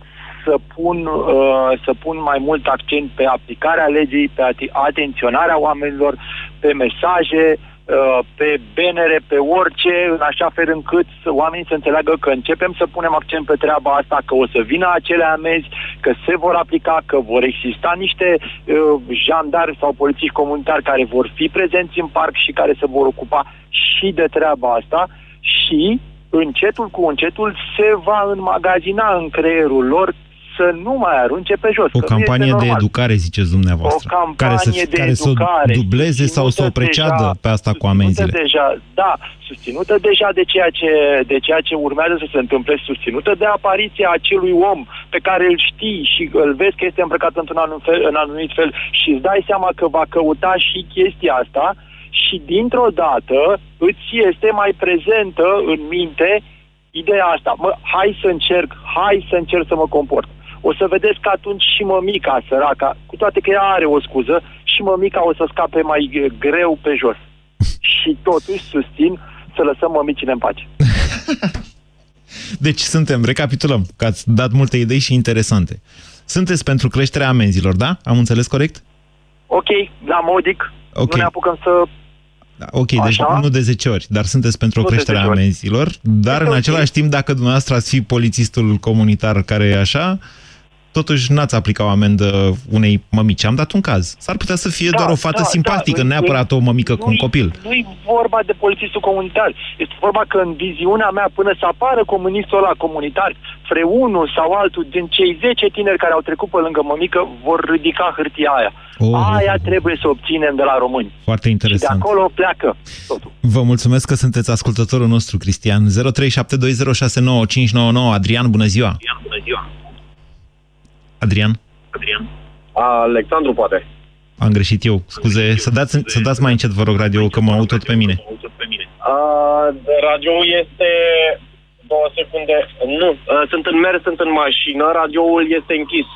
să pun, uh, să pun mai mult accent pe aplicarea legii, pe ati- atenționarea oamenilor, pe mesaje, uh, pe benere, pe orice, în așa fel încât să- oamenii să înțeleagă că începem să punem accent pe treaba asta, că o să vină acele amenzi, că se vor aplica, că vor exista niște uh, jandari sau polițiști comunitari care vor fi prezenți în parc și care se vor ocupa și de treaba asta și încetul cu încetul se va înmagazina în creierul lor să nu mai arunce pe jos. O că nu campanie este de normal. educare, ziceți dumneavoastră. O campanie care să, de care educare, să o dubleze sau să o susținută preceadă deja- pe asta cu susținută amenziile. Deja, da, susținută deja de ceea, ce, de ceea ce urmează să se întâmple, susținută de apariția acelui om pe care îl știi și îl vezi că este îmbrăcat într-un anumit fel, în anumit fel și îți dai seama că va căuta și chestia asta și dintr-o dată îți este mai prezentă în minte ideea asta. Mă, hai să încerc, hai să încerc să mă comport. O să vedeți că atunci și mămica săraca, cu toate că ea are o scuză, și mămica o să scape mai eh, greu pe jos. *laughs* și totuși susțin să lăsăm mămicile în pace. *laughs* Deci suntem, recapitulăm, că ați dat multe idei și interesante. Sunteți pentru creșterea amenzilor, da? Am înțeles corect? Ok, la modic, Ok. nu ne apucăm să... Da, Ok, deci Așa? nu de 10 ori, dar sunteți pentru o Nu de creștere a 10 ori. amenzilor, dar în ok. același timp, dacă dumneavoastră ați fi polițistul comunitar care e așa, totuși n-ați aplicat o amendă unei mămici. Am dat un caz. S-ar putea să fie Da, doar o fată da, simpatică, da, neapărat o mămică cu un nu-i- copil. Nu-i vorba de polițistul comunitar. Este vorba că în viziunea mea, până să apară comunistul ăla comunitar, vreunul sau altul din cei 10 tineri care au trecut pe lângă mămică vor ridica hârtia aia. Oh. Aia trebuie să obținem de la români. Foarte Și de interesant. acolo pleacă totul. Vă mulțumesc că sunteți ascultătorul nostru, Cristian. 0372069599. Adrian, bună ziua! Bună ziua. Adrian? Alexandru, poate. Am greșit eu. Scuze, să dați, să dați mai încet, vă rog, radio, că mă aud tot pe mine. radioul este... Două secunde. Nu, uh, sunt în mers, sunt în mașină, radioul este închis.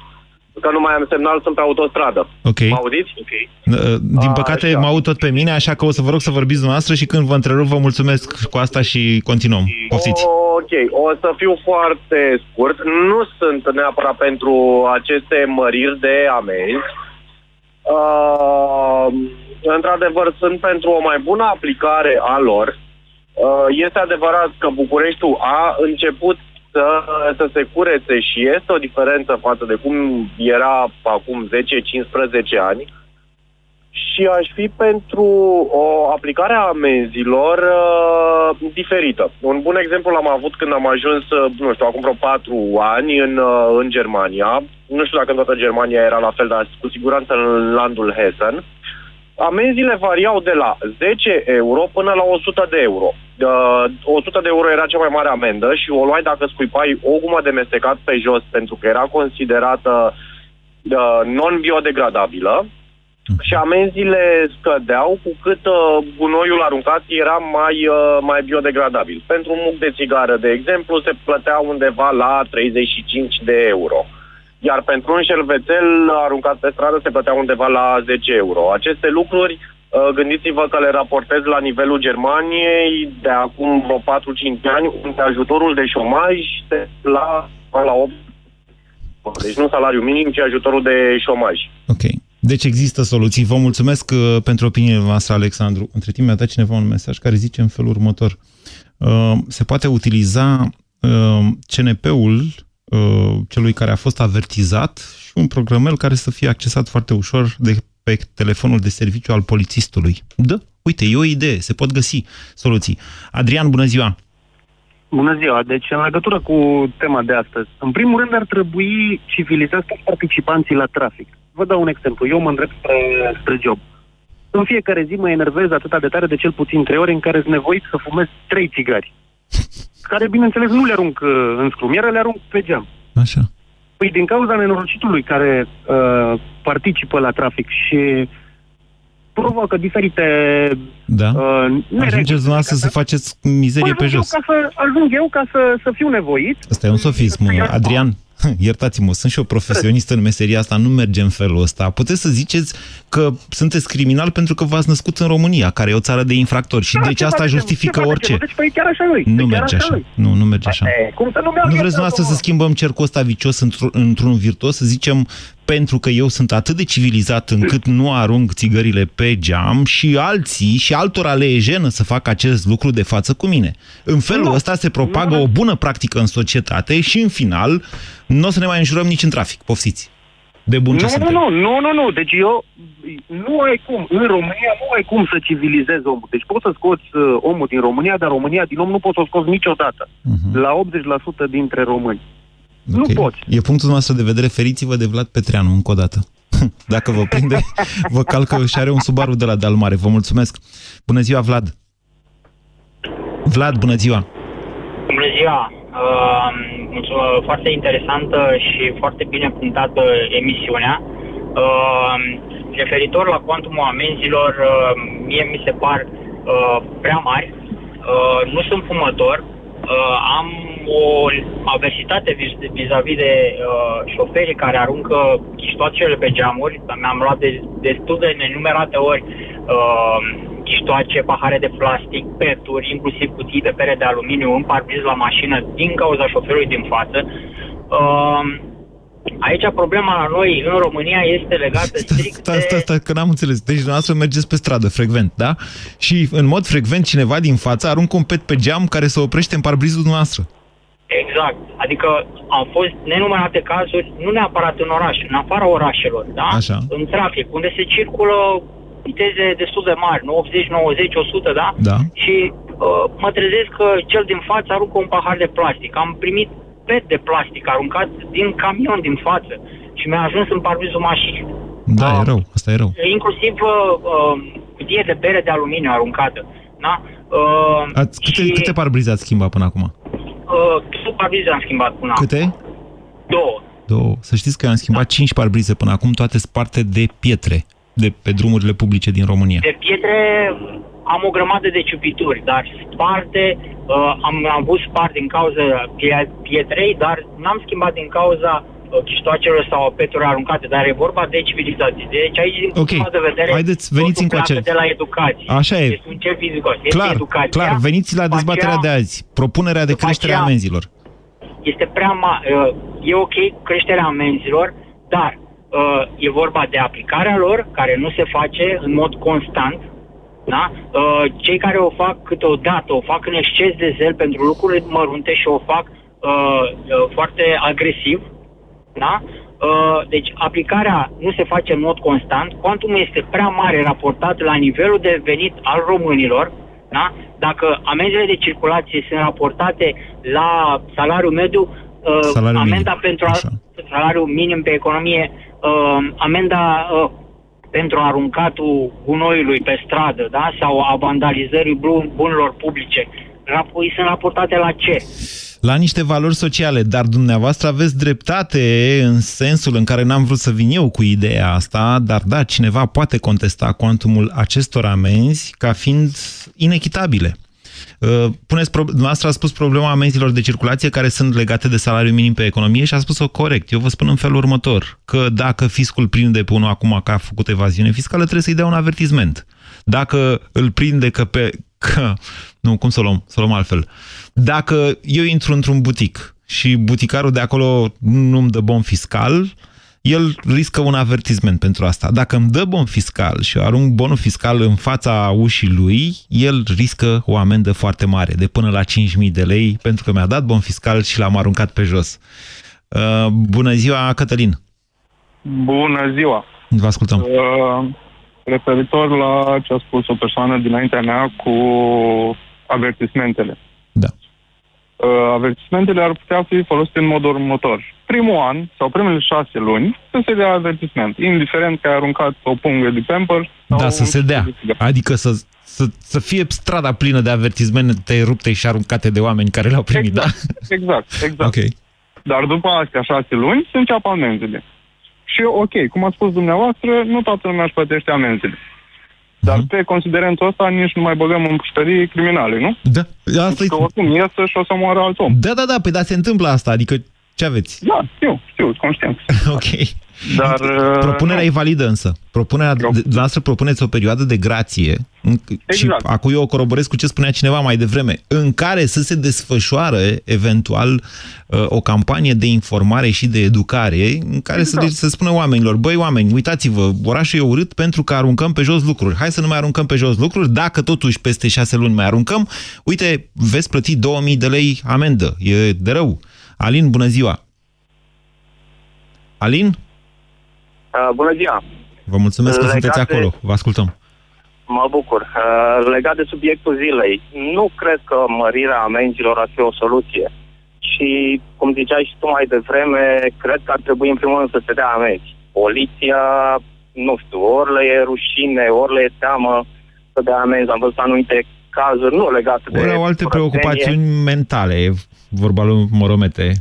Că nu mai am semnal, sunt pe autostradă. Ok. Mă auziți? Ok. Uh, Din păcate mă aud tot pe mine, așa că o să vă rog să vorbiți dumneavoastră și când vă întrerup, vă mulțumesc cu asta și continuăm. Poftiți. Ok, o să fiu foarte scurt. Nu sunt neapărat pentru aceste măriri de amenzi. Uh, într-adevăr, sunt pentru o mai bună aplicare a lor. Uh, este adevărat că Bucureștiul a început să, să se curețe și este o diferență față de cum era acum 10-15 ani și aș fi pentru o aplicare a amenzilor uh, diferită. Un bun exemplu l-am avut când am ajuns, uh, nu știu, acum vreo patru ani în, uh, în Germania. Nu știu dacă în toată Germania era la fel, dar cu siguranță în landul Hessen. Amenziile variau de la 10 euro până la 100 de euro. Uh, 100 de euro era cea mai mare amendă și o luai dacă scuipai o gumă de mestecat pe jos pentru că era considerată uh, non-biodegradabilă și amenziile scădeau cu cât uh, gunoiul aruncat era mai, uh, mai biodegradabil. Pentru un muc de țigară, de exemplu, se plătea undeva la 35 de euro. Iar pentru un șervețel aruncat pe stradă se plătea undeva la 10 euro. Aceste lucruri, uh, gândiți-vă că le raportez la nivelul Germaniei de acum vreo 4-5 ani, unde ajutorul de șomaj se la, la 8 deci nu salariu minim, ci ajutorul de șomaj. Ok. Deci există soluții. Vă mulțumesc uh, pentru opiniile voastre, Alexandru. Între timp mi-a dat cineva un mesaj care zice în felul următor. Uh, se poate utiliza uh, CNP-ul uh, celui care a fost avertizat și un programel care să fie accesat foarte ușor de pe telefonul de serviciu al polițistului. Da, uite, e o idee, se pot găsi soluții. Adrian, bună ziua! Bună ziua! Deci, în legătură cu tema de astăzi, în primul rând ar trebui civilizați toți participanții la trafic. Vă dau un exemplu. Eu mă îndrept spre, spre job. În fiecare zi mă enervez atât de tare de cel puțin trei ore în care sunt nevoit să fumez trei țigari. Care, bineînțeles, nu le arunc uh, în scrumiere, le arunc pe geam. Așa. Păi din cauza nenorocitului care uh, participă la trafic și provoacă diferite... Da? Uh, Ajungeți dumneavoastră să faceți mizerie pe ajung jos. Eu ca să, ajung eu ca să, să fiu nevoit. Asta e un sofism, Adrian. *laughs* Iertați-mă, sunt și eu profesionist în meseria asta, nu merge în felul ăsta. Puteți să ziceți că sunteți criminal pentru că v-ați născut în România, care e o țară de infractori și Da, deci ce asta facem? justifică Ce orice. facem? Deci, păi chiar așa lui. Nu Păi chiar merge așa. lui. Nu, nu merge așa. E, cum să nu Nu vreți dumneavoastră să schimbăm cercul ăsta vicios într- într-unul virtuos, să zicem, pentru că eu sunt atât de civilizat încât nu arunc țigările pe geam și alții și altora le e jenă să facă acest lucru de față cu mine. În felul ăsta se propagă o bună practică în societate și în final nu o să ne mai înjurăm nici în trafic. Poftiți! De bun ce Nu, nu, suntem. nu, nu, nu, nu. Deci eu nu ai cum. În România nu ai cum să civilizezi omul. Deci poți să scoți uh, omul din România, dar România din om nu poți să o scoți niciodată. La 80% dintre români. Nu Ok. poți. E punctul nostru de vedere. Feriți-vă de Vlad Petreanu încă o dată. *laughs* Dacă vă prinde, vă calcă și are un Subaru de la Dalmare. Vă mulțumesc. Bună ziua, Vlad. Vlad, bună ziua. Bună ziua! Uh, mulțumesc, foarte interesantă și foarte bine punctată emisiunea. Uh, referitor la cuantumul amenzilor, uh, mie mi se par uh, prea mari. Uh, nu sunt fumător. Uh, am o aversitate vis- vis-a-vis de uh, șoferii care aruncă chiștoacele pe geamuri. Mi-am luat de, destul de nenumerate ori uh, chiștoace, pahare de plastic, peturi, inclusiv cutii de pere de aluminiu în parbriz la mașină din cauza șoferului din față. Uh, aici problema la noi în România este legată strict Stai, stai, stai, că n-am înțeles. Deci dumneavoastră mergeți pe stradă frecvent, da? Și în mod frecvent cineva din față aruncă un pet pe geam care se oprește în parbrizul dumneavoastră. Exact. Adică au fost nenumărate cazuri, nu neapărat în oraș, în afara orașelor, da? Așa. În trafic, unde se circulă viteze destul de mari, 80, 90, 100, da? Da. Și uh, mă trezesc că cel din față aruncă un pahar de plastic. Am primit pet de plastic aruncat din camion din față și mi-a ajuns în parbrizul mașinii. Da, e rău. Asta e rău. Inclusiv uh, uh, cutie de bere de aluminiu aruncată. Da? Uh, Ați, câte, câte parbrize ați schimbat până acum? uh, două parbrize am schimbat până acum. Câte? Două. Două. Să știți că eu am schimbat cinci parbrize până acum, toate sparte de pietre, de pe drumurile publice din România. De pietre am o grămadă de ciupituri, dar sparte, uh, am, am avut spart din cauza pie- pietrei, dar n-am schimbat din cauza uh, chiștoacelor sau peturilor aruncate, dar e vorba de civilizație. Deci aici, din punctul meu de vedere, haideți, veniți totul încoace. pleacă de la educație. Așa e. Este un cel fizicos. Este Clar, educația. clar, veniți la După dezbaterea de aceea, azi. Propunerea de după creștere a aceea- amenzilor. este prea mare. E ok creșterea amenzilor, dar uh, e vorba de aplicarea lor, care nu se face în mod constant. Da? Uh, Cei care o fac câteodată, o fac în exces de zel pentru lucruri mărunte și o fac uh, uh, foarte agresiv. Da? Uh, Deci aplicarea nu se face în mod constant, cuantumul este prea mare raportat la nivelul de venit al românilor, da? Dacă amenziile de circulație sunt raportate la salariul mediu, uh, Salariul amenda minim, pentru a, salariul minim pe economie, uh, amenda uh, pentru aruncatul gunoiului pe stradă, da? Sau a vandalizării bun- bunurilor publice, rap- sunt raportate la ce? La niște valori sociale, dar dumneavoastră aveți dreptate în sensul în care n-am vrut să vin eu cu ideea asta, dar da, cineva poate contesta cuantumul acestor amenzi ca fiind inechitabile. Uh, Puneți, pro- dumneavoastră a spus problema amenzilor de circulație care sunt legate de salariul minim pe economie și a spus-o corect. Eu vă spun în felul următor, că dacă fiscul prinde pe unul acum că a făcut evaziune fiscală, trebuie să-i dea un avertisment. Dacă îl prinde că pe... Că, nu, cum să o luăm? Să o luăm altfel. Dacă eu intru într-un butic și buticarul de acolo nu-mi dă bon fiscal, el riscă un avertisment pentru asta. Dacă îmi dă bon fiscal și eu arunc bonul fiscal în fața ușii lui, el riscă o amendă foarte mare, de până la 5.000 de lei, pentru că mi-a dat bon fiscal și l-am aruncat pe jos. Uh, bună ziua, Cătălin. Bună ziua! Vă ascultăm. Uh, referitor la ce a spus o persoană dinaintea mea cu avertismentele. Da. Uh, avertismentele ar putea fi folosite în modul următor. Primul an sau primele șase luni să se dea avertisment, indiferent că ai aruncat o pungă de pamper sau Da, să un se dea. de țigară. Adică să, să, să fie strada plină de avertismente rupte și aruncate de oameni care le-au primit, da? Exact, exact. Ok. Dar după astea șase luni se înceapă amenzile. Și ok, cum a spus dumneavoastră, nu toată lumea își plătește amenzile. Dar Mhm. pe considerentul ăsta nici nu mai băgăm în puștării criminale, nu? Da. Asta că oricum iasă și o să moară alt om. Da, da, da, pe da, se întâmplă asta, adică ce aveți? Da, știu, știu, conștient. *laughs* ok. Dar... uh, Propunerea e validă însă. Propunerea, de- dumneavoastră propuneți o perioadă de grație în- și Exact. acum eu o coroboresc cu ce spunea cineva mai devreme, în care să se desfășoare eventual uh, o campanie de informare și de educare în care să, Exact. de- să spună oamenilor, băi oameni, uitați-vă, orașul e urât pentru că aruncăm pe jos lucruri. Hai să nu mai aruncăm pe jos lucruri, dacă totuși peste șase luni mai aruncăm, uite, veți plăti 2000 de lei amendă, e de rău. Alin, bună ziua! Alin? Uh, bună ziua! Vă mulțumesc că Legat sunteți de- acolo. Vă ascultăm. Mă bucur. Uh, legat de subiectul zilei, nu cred că mărirea amenzilor ar fi o soluție. Și, cum ziceai și tu mai devreme, cred că ar trebui în primul rând să se dea amenzi. Poliția, nu știu, ori le e rușine, ori le e teamă să dea amenzi. Am văzut anumite cazuri, nu legate de Ori au alte curățenie. preocupațiuni mentale, e vorba lui Moromete.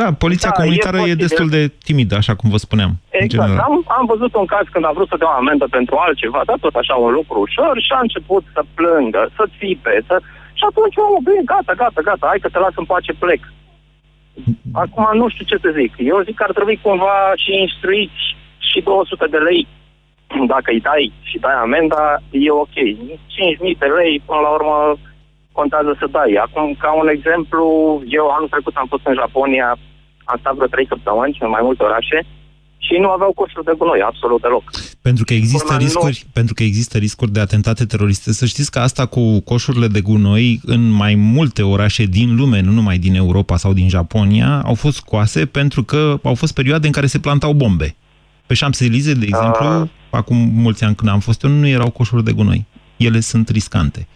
Da, poliția Da, e comunitară e, posibil. destul de timidă, așa cum vă spuneam. în Exact. general. Am, am văzut un caz când a vrut să dea o amendă pentru altceva, dar tot așa un lucru ușor și a început să plângă, să țipe, să... Și atunci omul, bine, gata, gata, gata, hai că te las în pace, plec. Acum nu știu ce să zic. Eu zic că ar trebui cumva și instruiți și 200 de lei. Dacă îi dai și dai amenda, e ok. 5.000 de lei, până la urmă, contează să dai. Acum, ca un exemplu, eu anul trecut am fost în Japonia, am stat vreo 3 săptămâni în mai multe orașe și nu aveau coșuri de gunoi, absolut deloc. Pentru că există Urmă, nu- riscuri, pentru că există riscuri de atentate teroriste. Să știți că asta cu coșurile de gunoi în mai multe orașe din lume, nu numai din Europa sau din Japonia, au fost scoase pentru că au fost perioade în care se plantau bombe. Pe Champs-Élysées, de exemplu, Ah. acum mulți ani când am fost eu, nu erau coșuri de gunoi. Ele sunt riscante.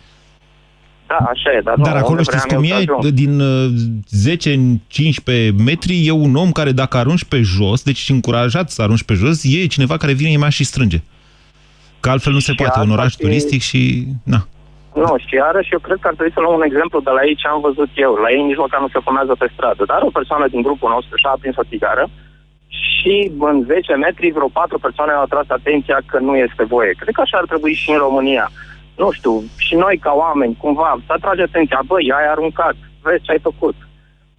Da, așa e, dar, Dar nu, acolo unde știți vreau cum eu să e? ajung. Din uh, 10 în 15 metri e un om care dacă arunci pe jos, deci încurajat să arunci pe jos, e cineva care vine imediat și strânge. Că altfel nu se Și poate. Un asta oraș și- turistic și... Na. Nu, și iarăși eu cred că ar trebui să luăm un exemplu de la ei ce am văzut eu. La ei nici măcar nu se fumează pe stradă, dar o persoană din grupul nostru și-a aprins o țigară și în 10 metri vreo patru persoane au atras atenția că nu este voie. Cred că așa ar trebui și în România. Nu știu, și noi ca oameni, cumva, să atrage atenția, băi, ai aruncat, vezi ce ai făcut.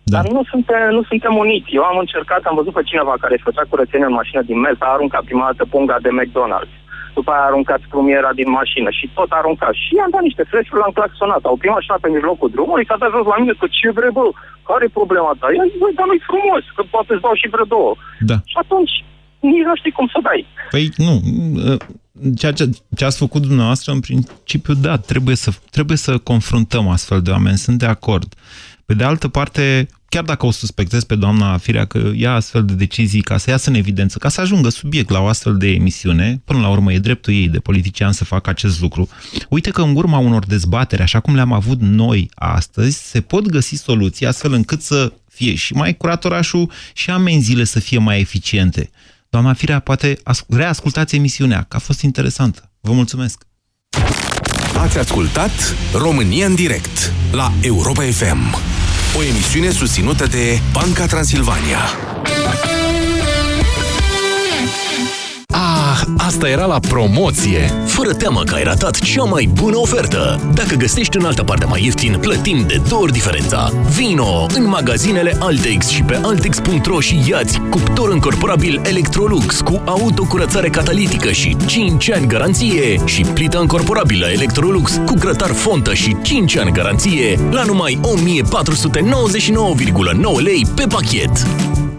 Da. Dar nu suntem, nu suntem uniți. Eu am încercat, am văzut pe cineva care își făcea curățenie în mașină din mers, a aruncat prima dată punga de McDonald's. După aia a aruncat sprumiera din mașină și tot a aruncat. Și i-am dat niște flash l-am claxonat. Au prima așa pe mijlocul drumului, s-a dat jos la mine, că ce vrei, bă, care e problema ta? I-am zis, băi, dar nu-i frumos, că poate îți dau și vreo două. Da. Și atunci, nici nu știi cum să dai. Păi nu, ceea ce, ce ați făcut dumneavoastră, în principiu, da, trebuie să, trebuie să confruntăm astfel de oameni, sunt de acord. Pe de altă parte, chiar dacă o suspectez pe doamna Firea că ia astfel de decizii ca să iasă în evidență, ca să ajungă subiect la o astfel de emisiune, până la urmă e dreptul ei de politician să facă acest lucru. Uite că în urma unor dezbateri, așa cum le-am avut noi astăzi, se pot găsi soluții astfel încât să fie și mai curat orașul și amenziile să fie mai eficiente. Doamna Firea, poate as- reascultați emisiunea, că a fost interesantă. Vă mulțumesc! Ați ascultat România în direct la Europa FM. O emisiune susținută de Banca Transilvania. Ah, asta era la promoție! Fără teamă că ai ratat cea mai bună ofertă! Dacă găsești în altă parte mai ieftin, plătim de două ori diferența. Vino în magazinele Altex și pe altex.ro și iați cuptor încorporabil Electrolux cu autocurățare catalitică și 5 ani garanție și plită încorporabilă Electrolux cu grătar fontă și 5 ani garanție la numai 1499,9 lei pe pachet.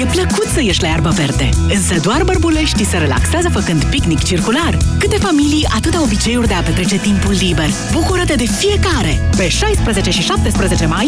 E plăcut să ieși la iarbă verde, însă doar bărbuleștii se relaxează făcând picnic circular. Câte familii, atâta obiceiuri de a petrece timpul liber. Bucură-te de fiecare! Pe 16 și 17 mai